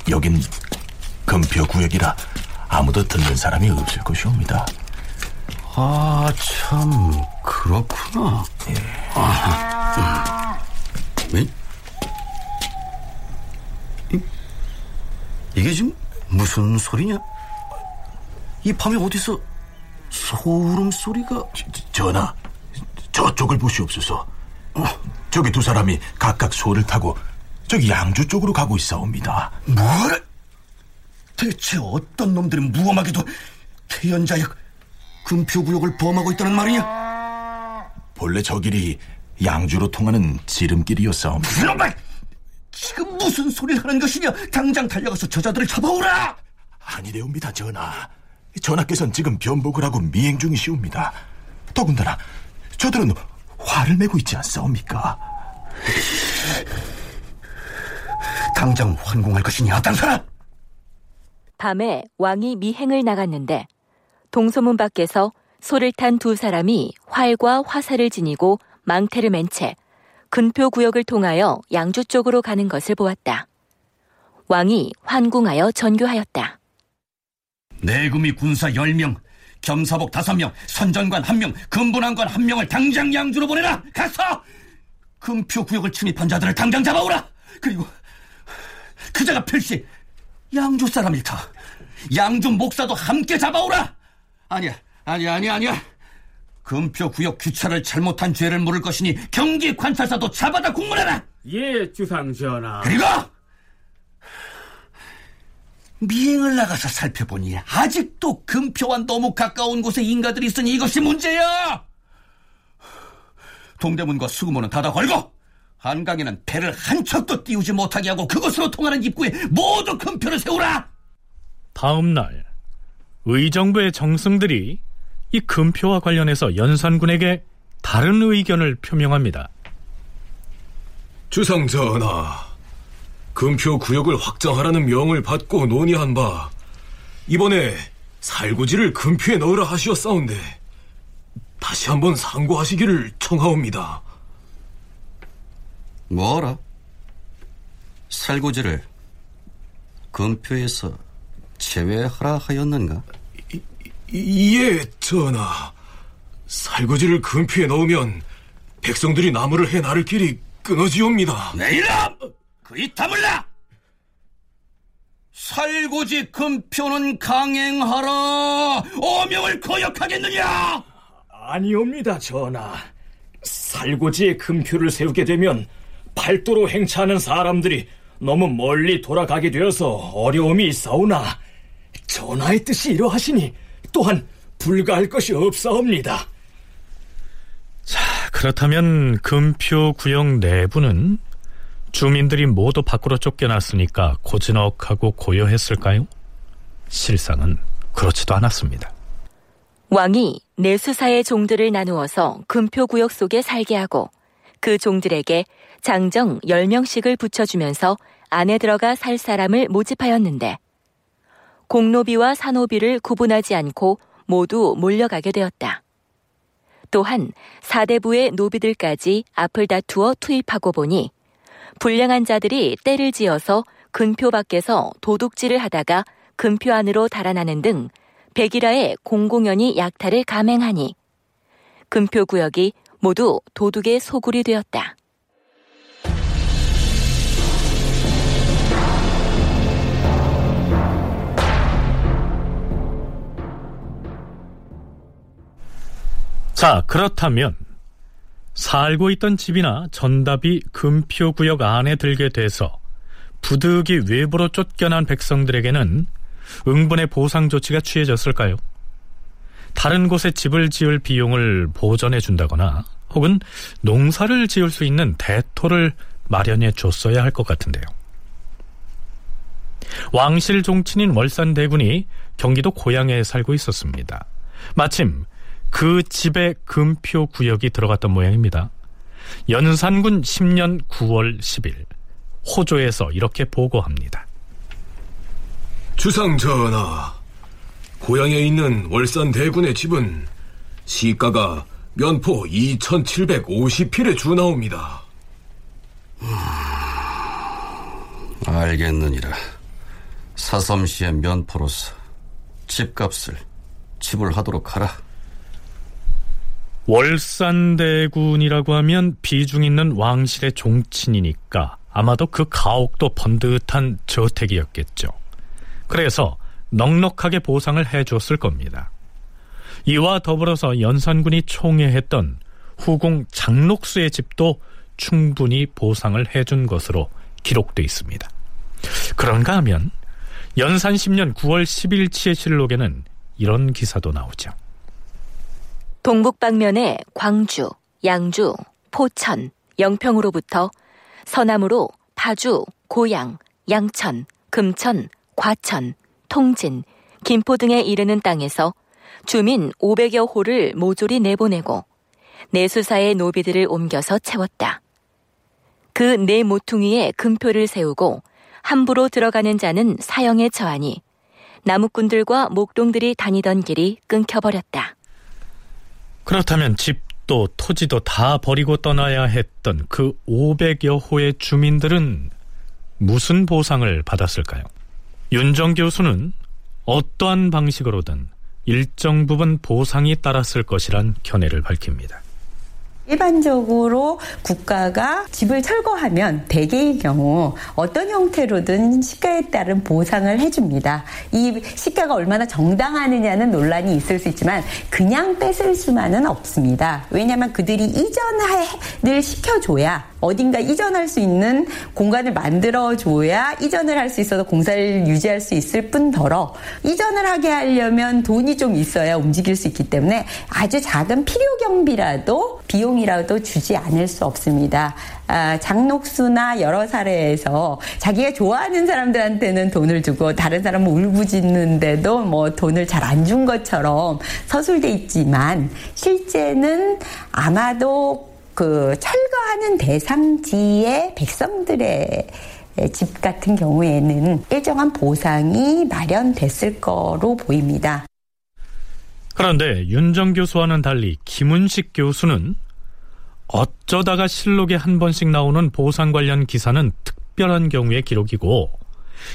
여긴 금표 구역이라 아무도 듣는 사람이 없을 것이옵니다. 아, 참, 그렇구나. 예. 아, 음. 이, 이게 지금 무슨 소리냐? 이 밤에 어디서 소울음 소리가? 전하, 저쪽을 보시옵소서. 어, 저기 두 사람이 각각 소를 타고 저기 양주 쪽으로 가고 있사옵니다. 뭐라? 대체 어떤 놈들이 무엄하게도 태연자역 금표구역을 범하고 있다는 말이냐? 본래 저 길이 양주로 통하는 지름길이었사옵니다. 그놈아! 지금 무슨 소리를 하는 것이냐? 당장 달려가서 저자들을 잡아오라! 아니되옵니다, 전하. 전하께서는 지금 변복을 하고 미행 중이시옵니다. 더군다나 저들은 화를 메고 있지 않사옵니까? 당장 환공할 것이냐, 땅사라! 밤에 왕이 미행을 나갔는데 동소문 밖에서 소를 탄 두 사람이 활과 화살을 지니고 망태를 맨 채 근표 구역을 통하여 양주 쪽으로 가는 것을 보았다. 왕이 환궁하여 전교하였다. 내금이 군사 10명, 겸사복 5명, 선전관 1명, 금분왕관 1명을 당장 양주로 보내라! 가서! 금표 구역을 침입한 자들을 당장 잡아오라! 그리고 그자가 필시 양주 사람일터. 양주 목사도 함께 잡아오라. 아니야, 아니야, 아니야, 아니야. 금표 구역 규차를 잘못한 죄를 물을 것이니 경기 관찰사도 잡아다 국문하라. 예, 주상 전하. 그리고 미행을 나가서 살펴보니 아직도 금표와 너무 가까운 곳에 인가들이 있으니 이것이 문제야. 동대문과 수구문은 닫아 걸고 한강에는 배를 한 척도 띄우지 못하게 하고 그곳으로 통하는 입구에 모두 금표를 세우라. 다음 날 의정부의 정승들이 이 금표와 관련해서 연산군에게 다른 의견을 표명합니다. 주상 전하, 금표 구역을 확장하라는 명을 받고 논의한 바 이번에 살구지를 금표에 넣으라 하시었사온데 다시 한번 상고하시기를 청하옵니다. 뭐라? 살구지를 금표에서 제외하라 하였는가? 예, 전하. 살구지를 금피에 넣으면 백성들이 나무를 해 나를 길이 끊어지옵니다. 내 이름! 그이 다물라! 살구지 금표는 강행하라! 어명을 거역하겠느냐! 아니옵니다, 전하. 살고지에 금표를 세우게 되면 팔도로 행차하는 사람들이 너무 멀리 돌아가게 되어서 어려움이 있사오나 전하의 뜻이 이러하시니 또한 불가할 것이 없사옵니다. 자, 그렇다면 금표 구역 내부는 주민들이 모두 밖으로 쫓겨났으니까 고즈넉하고 고요했을까요? 실상은 그렇지도 않았습니다. 왕이 내수사의 종들을 나누어서 금표 구역 속에 살게 하고 그 종들에게 장정 10명씩을 붙여주면서 안에 들어가 살 사람을 모집하였는데 공노비와 산호비를 구분하지 않고 모두 몰려가게 되었다. 또한 사대부의 노비들까지 앞을 다투어 투입하고 보니 불량한 자들이 때를 지어서 근표 밖에서 도둑질을 하다가 근표 안으로 달아나는 등 백일하의 공공연히 약탈을 감행하니 근표 구역이 모두 도둑의 소굴이 되었다. 자, 그렇다면 살고 있던 집이나 전답이 금표 구역 안에 들게 돼서 부득이 외부로 쫓겨난 백성들에게는 응분의 보상 조치가 취해졌을까요? 다른 곳에 집을 지을 비용을 보전해 준다거나 혹은 농사를 지을 수 있는 대토를 마련해 줬어야 할 것 같은데요. 왕실 종친인 월산 대군이 경기도 고향에 살고 있었습니다. 마침 그 집에 금표 구역이 들어갔던 모양입니다. 연산군 10년 9월 10일 호조에서 이렇게 보고합니다. 주상 전하, 고향에 있는 월산 대군의 집은 시가가 면포 2,750필에 주나옵니다. 알겠느니라. 사섬시의 면포로서 집값을 지불하도록 하라. 월산대군이라고 하면 비중 있는 왕실의 종친이니까 아마도 그 가옥도 번듯한 저택이었겠죠. 그래서 넉넉하게 보상을 해줬을 겁니다. 이와 더불어서 연산군이 총애했던 후궁 장록수의 집도 충분히 보상을 해준 것으로 기록돼 있습니다. 그런가 하면 연산 10년 9월 10일치의 실록에는 이런 기사도 나오죠. 동북 방면에 광주, 양주, 포천, 영평으로부터 서남으로 파주, 고양, 양천, 금천, 과천, 통진, 김포 등에 이르는 땅에서 주민 500여 호를 모조리 내보내고 내수사의 노비들을 옮겨서 채웠다. 그 네 모퉁이에 금표를 세우고 함부로 들어가는 자는 사형에 처하니 나무꾼들과 목동들이 다니던 길이 끊겨버렸다. 그렇다면 집도 토지도 다 버리고 떠나야 했던 그 500여 호의 주민들은 무슨 보상을 받았을까요? 윤정 교수는 어떠한 방식으로든 일정 부분 보상이 따랐을 것이란 견해를 밝힙니다. 일반적으로 국가가 집을 철거하면 대개의 경우 어떤 형태로든 시가에 따른 보상을 해줍니다. 이 시가가 얼마나 정당하느냐는 논란이 있을 수 있지만 그냥 뺏을 수만은 없습니다. 왜냐하면 그들이 이전을 시켜줘야 어딘가 이전할 수 있는 공간을 만들어 줘야 이전을 할 수 있어서 공사를 유지할 수 있을 뿐더러 이전을 하게 하려면 돈이 좀 있어야 움직일 수 있기 때문에 아주 작은 필요 경비라도 비용이라도 주지 않을 수 없습니다. 아, 장녹수나 여러 사례에서 자기가 좋아하는 사람들한테는 돈을 주고 다른 사람은 울부짖는데도 뭐 돈을 잘 안 준 것처럼 서술돼 있지만 실제는 아마도 그 철거하는 대상지의 백성들의 집 같은 경우에는 일정한 보상이 마련됐을 거로 보입니다. 그런데 윤정 교수와는 달리 김은식 교수는 어쩌다가 실록에 한 번씩 나오는 보상 관련 기사는 특별한 경우의 기록이고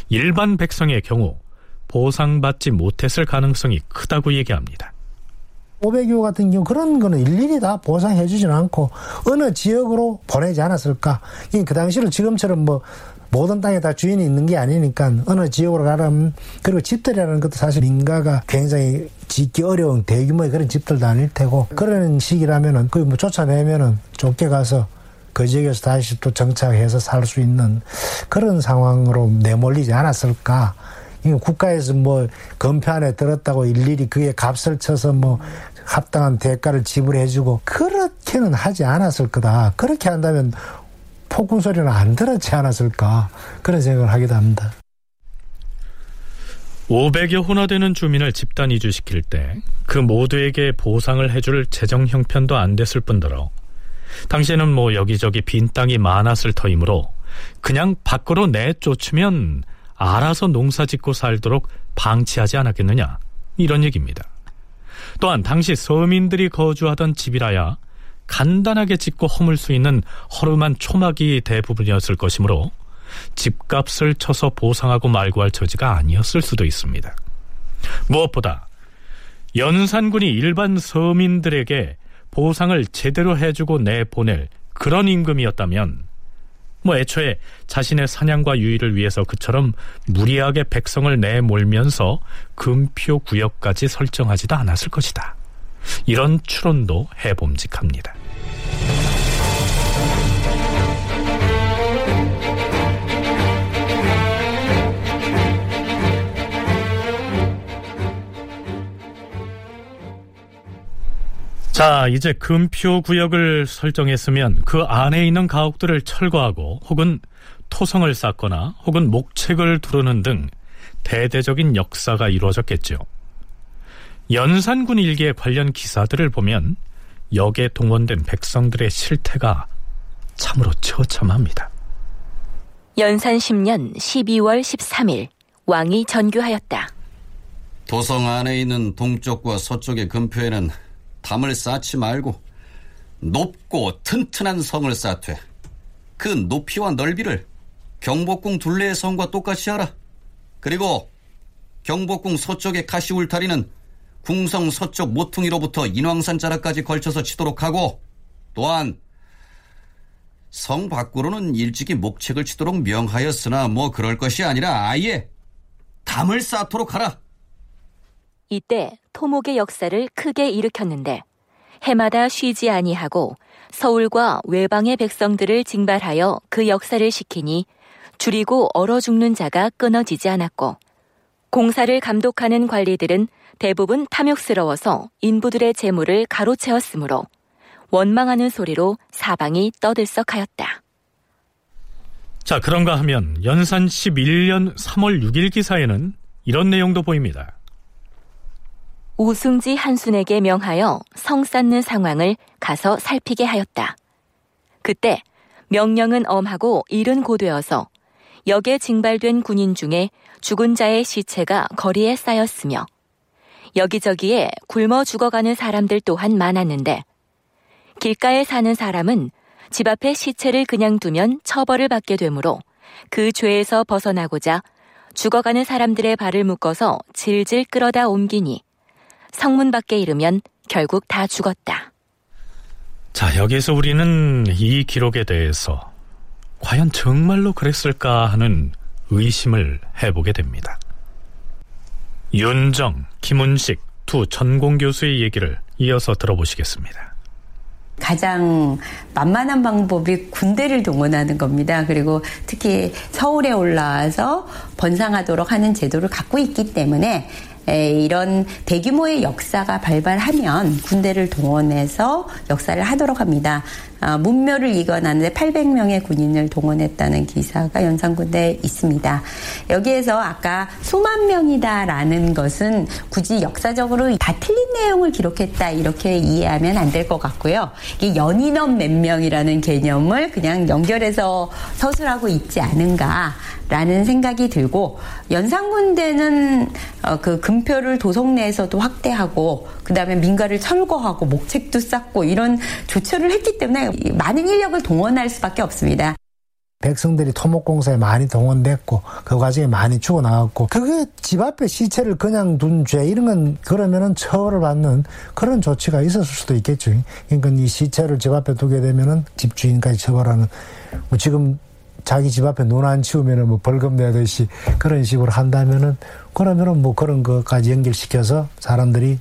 일반 백성의 경우 보상받지 못했을 가능성이 크다고 얘기합니다. 500여 같은 경우 그런 거는 일일이 다 보상해 주지는 않고 어느 지역으로 보내지 않았을까? 그 당시로 지금처럼 뭐 모든 땅에 다 주인이 있는 게 아니니까 어느 지역으로 가라면 그리고 집들이라는 것도 사실 민가가 굉장히 짓기 어려운 대규모의 그런 집들도 아닐 테고 그런 시기라면은 그 뭐 쫓아내면은 쫓겨가서 그 지역에서 다시 또 정착해서 살 수 있는 그런 상황으로 내몰리지 않았을까. 국가에서 뭐 건표 안에 들었다고 일일이 그에 값을 쳐서 뭐 합당한 대가를 지불해주고 그렇게는 하지 않았을 거다. 그렇게 한다면 폭군 소리는 안 들었지 않았을까 그런 생각을 하기도 합니다. 500여 호나 되는 주민을 집단 이주시킬 때 그 모두에게 보상을 해줄 재정 형편도 안 됐을 뿐더러 당시에는 뭐 여기저기 빈 땅이 많았을 터이므로 그냥 밖으로 내쫓으면 알아서 농사 짓고 살도록 방치하지 않았겠느냐 이런 얘기입니다. 또한 당시 서민들이 거주하던 집이라야 간단하게 짓고 허물 수 있는 허름한 초막이 대부분이었을 것이므로 집값을 쳐서 보상하고 말고 할 처지가 아니었을 수도 있습니다. 무엇보다 연산군이 일반 서민들에게 보상을 제대로 해주고 내보낼 그런 임금이었다면 뭐 애초에 자신의 사냥과 유의를 위해서 그처럼 무리하게 백성을 내몰면서 금표 구역까지 설정하지도 않았을 것이다. 이런 추론도 해봄직합니다. 자, 이제 금표 구역을 설정했으면 그 안에 있는 가옥들을 철거하고 혹은 토성을 쌓거나 혹은 목책을 두르는 등 대대적인 역사가 이루어졌겠죠. 연산군 일기의 관련 기사들을 보면 역에 동원된 백성들의 실태가 참으로 처참합니다. 연산 10년 12월 13일 왕이 전교하였다. 도성 안에 있는 동쪽과 서쪽의 금표에는 담을 쌓지 말고 높고 튼튼한 성을 쌓되 그 높이와 넓이를 경복궁 둘레의 성과 똑같이 하라. 그리고 경복궁 서쪽의 가시 울타리는 궁성 서쪽 모퉁이로부터 인왕산 자락까지 걸쳐서 치도록 하고 또한 성 밖으로는 일찍이 목책을 치도록 명하였으나 뭐 그럴 것이 아니라 아예 담을 쌓도록 하라. 이때 토목의 역사를 크게 일으켰는데 해마다 쉬지 아니하고 서울과 외방의 백성들을 징발하여 그 역사를 시키니 줄이고 얼어 죽는 자가 끊어지지 않았고 공사를 감독하는 관리들은 대부분 탐욕스러워서 인부들의 재물을 가로채었으므로 원망하는 소리로 사방이 떠들썩하였다. 자, 그런가 하면 연산 11년 3월 6일 기사에는 이런 내용도 보입니다. 우승지 한순에게 명하여 성 쌓는 상황을 가서 살피게 하였다. 그때 명령은 엄하고 일은 고되어서 역에 징발된 군인 중에 죽은 자의 시체가 거리에 쌓였으며 여기저기에 굶어 죽어가는 사람들 또한 많았는데 길가에 사는 사람은 집 앞에 시체를 그냥 두면 처벌을 받게 되므로 그 죄에서 벗어나고자 죽어가는 사람들의 발을 묶어서 질질 끌어다 옮기니 성문 밖에 이르면 결국 다 죽었다. 자, 여기서 우리는 이 기록에 대해서 과연 정말로 그랬을까 하는 의심을 해보게 됩니다. 윤정, 김은식 두 전공 교수의 얘기를 이어서 들어보시겠습니다. 가장 만만한 방법이 군대를 동원하는 겁니다. 그리고 특히 서울에 올라와서 번상하도록 하는 제도를 갖고 있기 때문에 이런 대규모의 역사가 발발하면 군대를 동원해서 역사를 하도록 합니다. 아, 문묘를 이관하는데 800명의 군인을 동원했다는 기사가 연산군대에 있습니다. 여기에서 아까 수만 명이다라는 것은 굳이 역사적으로 다 틀린 내용을 기록했다 이렇게 이해하면 안 될 것 같고요. 이게 연인원 몇 명이라는 개념을 그냥 연결해서 서술하고 있지 않은가 라는 생각이 들고 연산군대는 어, 그 금표를 도성 내에서도 확대하고 그 다음에 민가를 철거하고 목책도 쌓고 이런 조처를 했기 때문에 많은 인력을 동원할 수밖에 없습니다. 백성들이 토목공사에 많이 동원됐고 그 과정에 많이 죽어나갔고 그게 집 앞에 시체를 그냥 둔 죄 이런 건 그러면은 처벌을 받는 그런 조치가 있었을 수도 있겠죠. 그러니까 이 시체를 집 앞에 두게 되면은 집주인까지 처벌하는 뭐 지금 자기 집 앞에 눈 안 치우면은 뭐 벌금 내듯이 그런 식으로 한다면은 그러면은 뭐 그런 것까지 연결시켜서 사람들이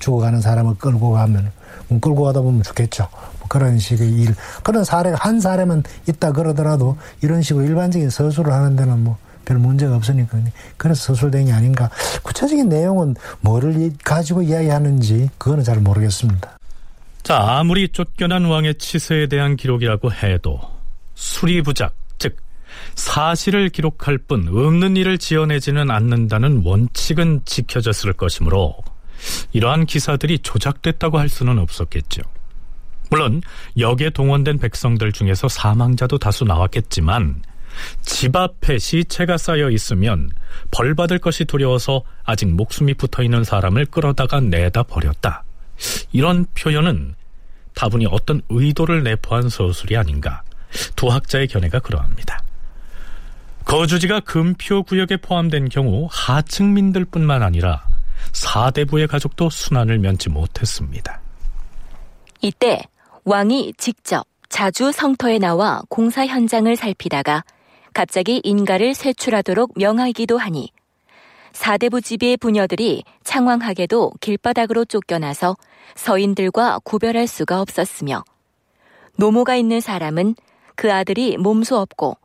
죽어가는 사람을 끌고 가면 끌고 가다 보면 좋겠죠. 뭐 그런 식의 일 그런 사례가 한 사례만 있다 그러더라도 이런 식으로 일반적인 서술을 하는 데는 뭐 별 문제가 없으니까 그래서 서술된 게 아닌가 구체적인 내용은 뭐를 가지고 이야기하는지 그거는 잘 모르겠습니다. 자 아무리 쫓겨난 왕의 치세에 대한 기록이라고 해도 수리부작 즉 사실을 기록할 뿐 없는 일을 지어내지는 않는다는 원칙은 지켜졌을 것이므로 이러한 기사들이 조작됐다고 할 수는 없었겠죠. 물론 역에 동원된 백성들 중에서 사망자도 다수 나왔겠지만 집 앞에 시체가 쌓여 있으면 벌 받을 것이 두려워서 아직 목숨이 붙어 있는 사람을 끌어다가 내다 버렸다. 이런 표현은 다분히 어떤 의도를 내포한 서술이 아닌가. 두 학자의 견해가 그러합니다. 거주지가 금표 구역에 포함된 경우 하층민들뿐만 아니라 사대부의 가족도 순환을 면치 못했습니다. 이때 왕이 직접 자주 성터에 나와 공사 현장을 살피다가 갑자기 인가를 세출하도록 명하기도 하니 사대부 집의 부녀들이 창왕하게도 길바닥으로 쫓겨나서 서인들과 구별할 수가 없었으며 노모가 있는 사람은 그 아들이 몸소 없고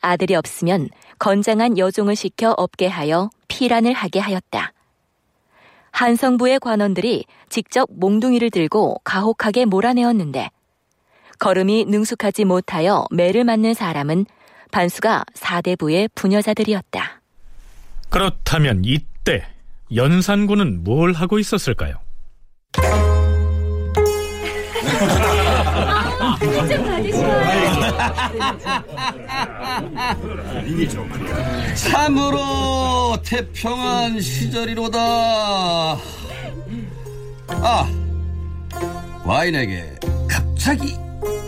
아들이 없으면 건장한 여종을 시켜 없게 하여 피란을 하게 하였다. 한성부의 관원들이 직접 몽둥이를 들고 가혹하게 몰아내었는데 걸음이 능숙하지 못하여 매를 맞는 사람은 반수가 사대부의 부녀자들이었다. 그렇다면 이때 연산군은 뭘 하고 있었을까요? 참으로 태평한 시절이로다. 아, 와인에게 갑자기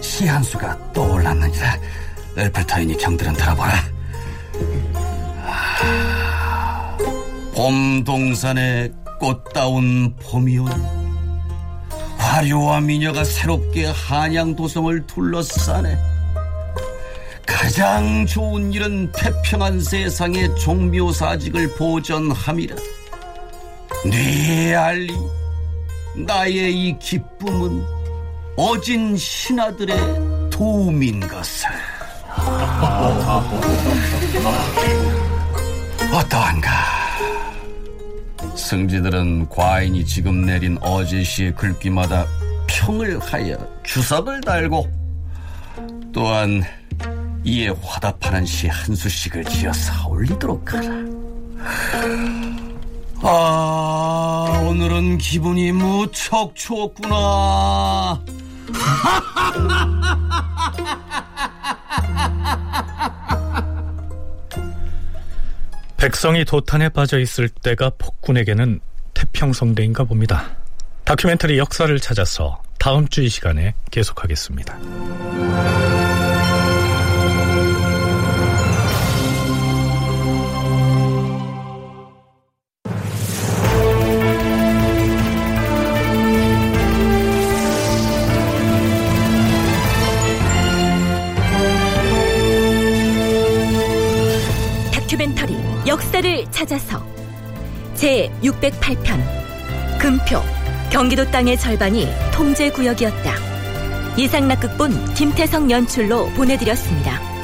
시 한 수가 떠올랐느니라. 엘펠타인이 경들은 들어보라. 아, 봄 동산에 꽃다운 봄이온 화려와 미녀가 새롭게 한양 도성을 둘러싸네. 가장 좋은 일은 태평한 세상의 종묘사직을 보전함이라. 네 알리, 나의 이 기쁨은 어진 신하들의 도움인 것을. 어떠한가? 승지들은 과인이 지금 내린 어제시의 글귀마다 평을 하여 주석을 달고 또한 이에 화답하는 시 한 수씩을 지어서 올리도록 하라. 아, 오늘은 기분이 무척 좋구나. 백성이 도탄에 빠져 있을 때가 폭군에게는 태평성대인가 봅니다. 다큐멘터리 역사를 찾아서 다음 주 이 시간에 계속하겠습니다. 역사를 찾아서 제 608편 금표 경기도 땅의 절반이 통제 구역이었다. 이상락극본 김태성 연출로 보내드렸습니다.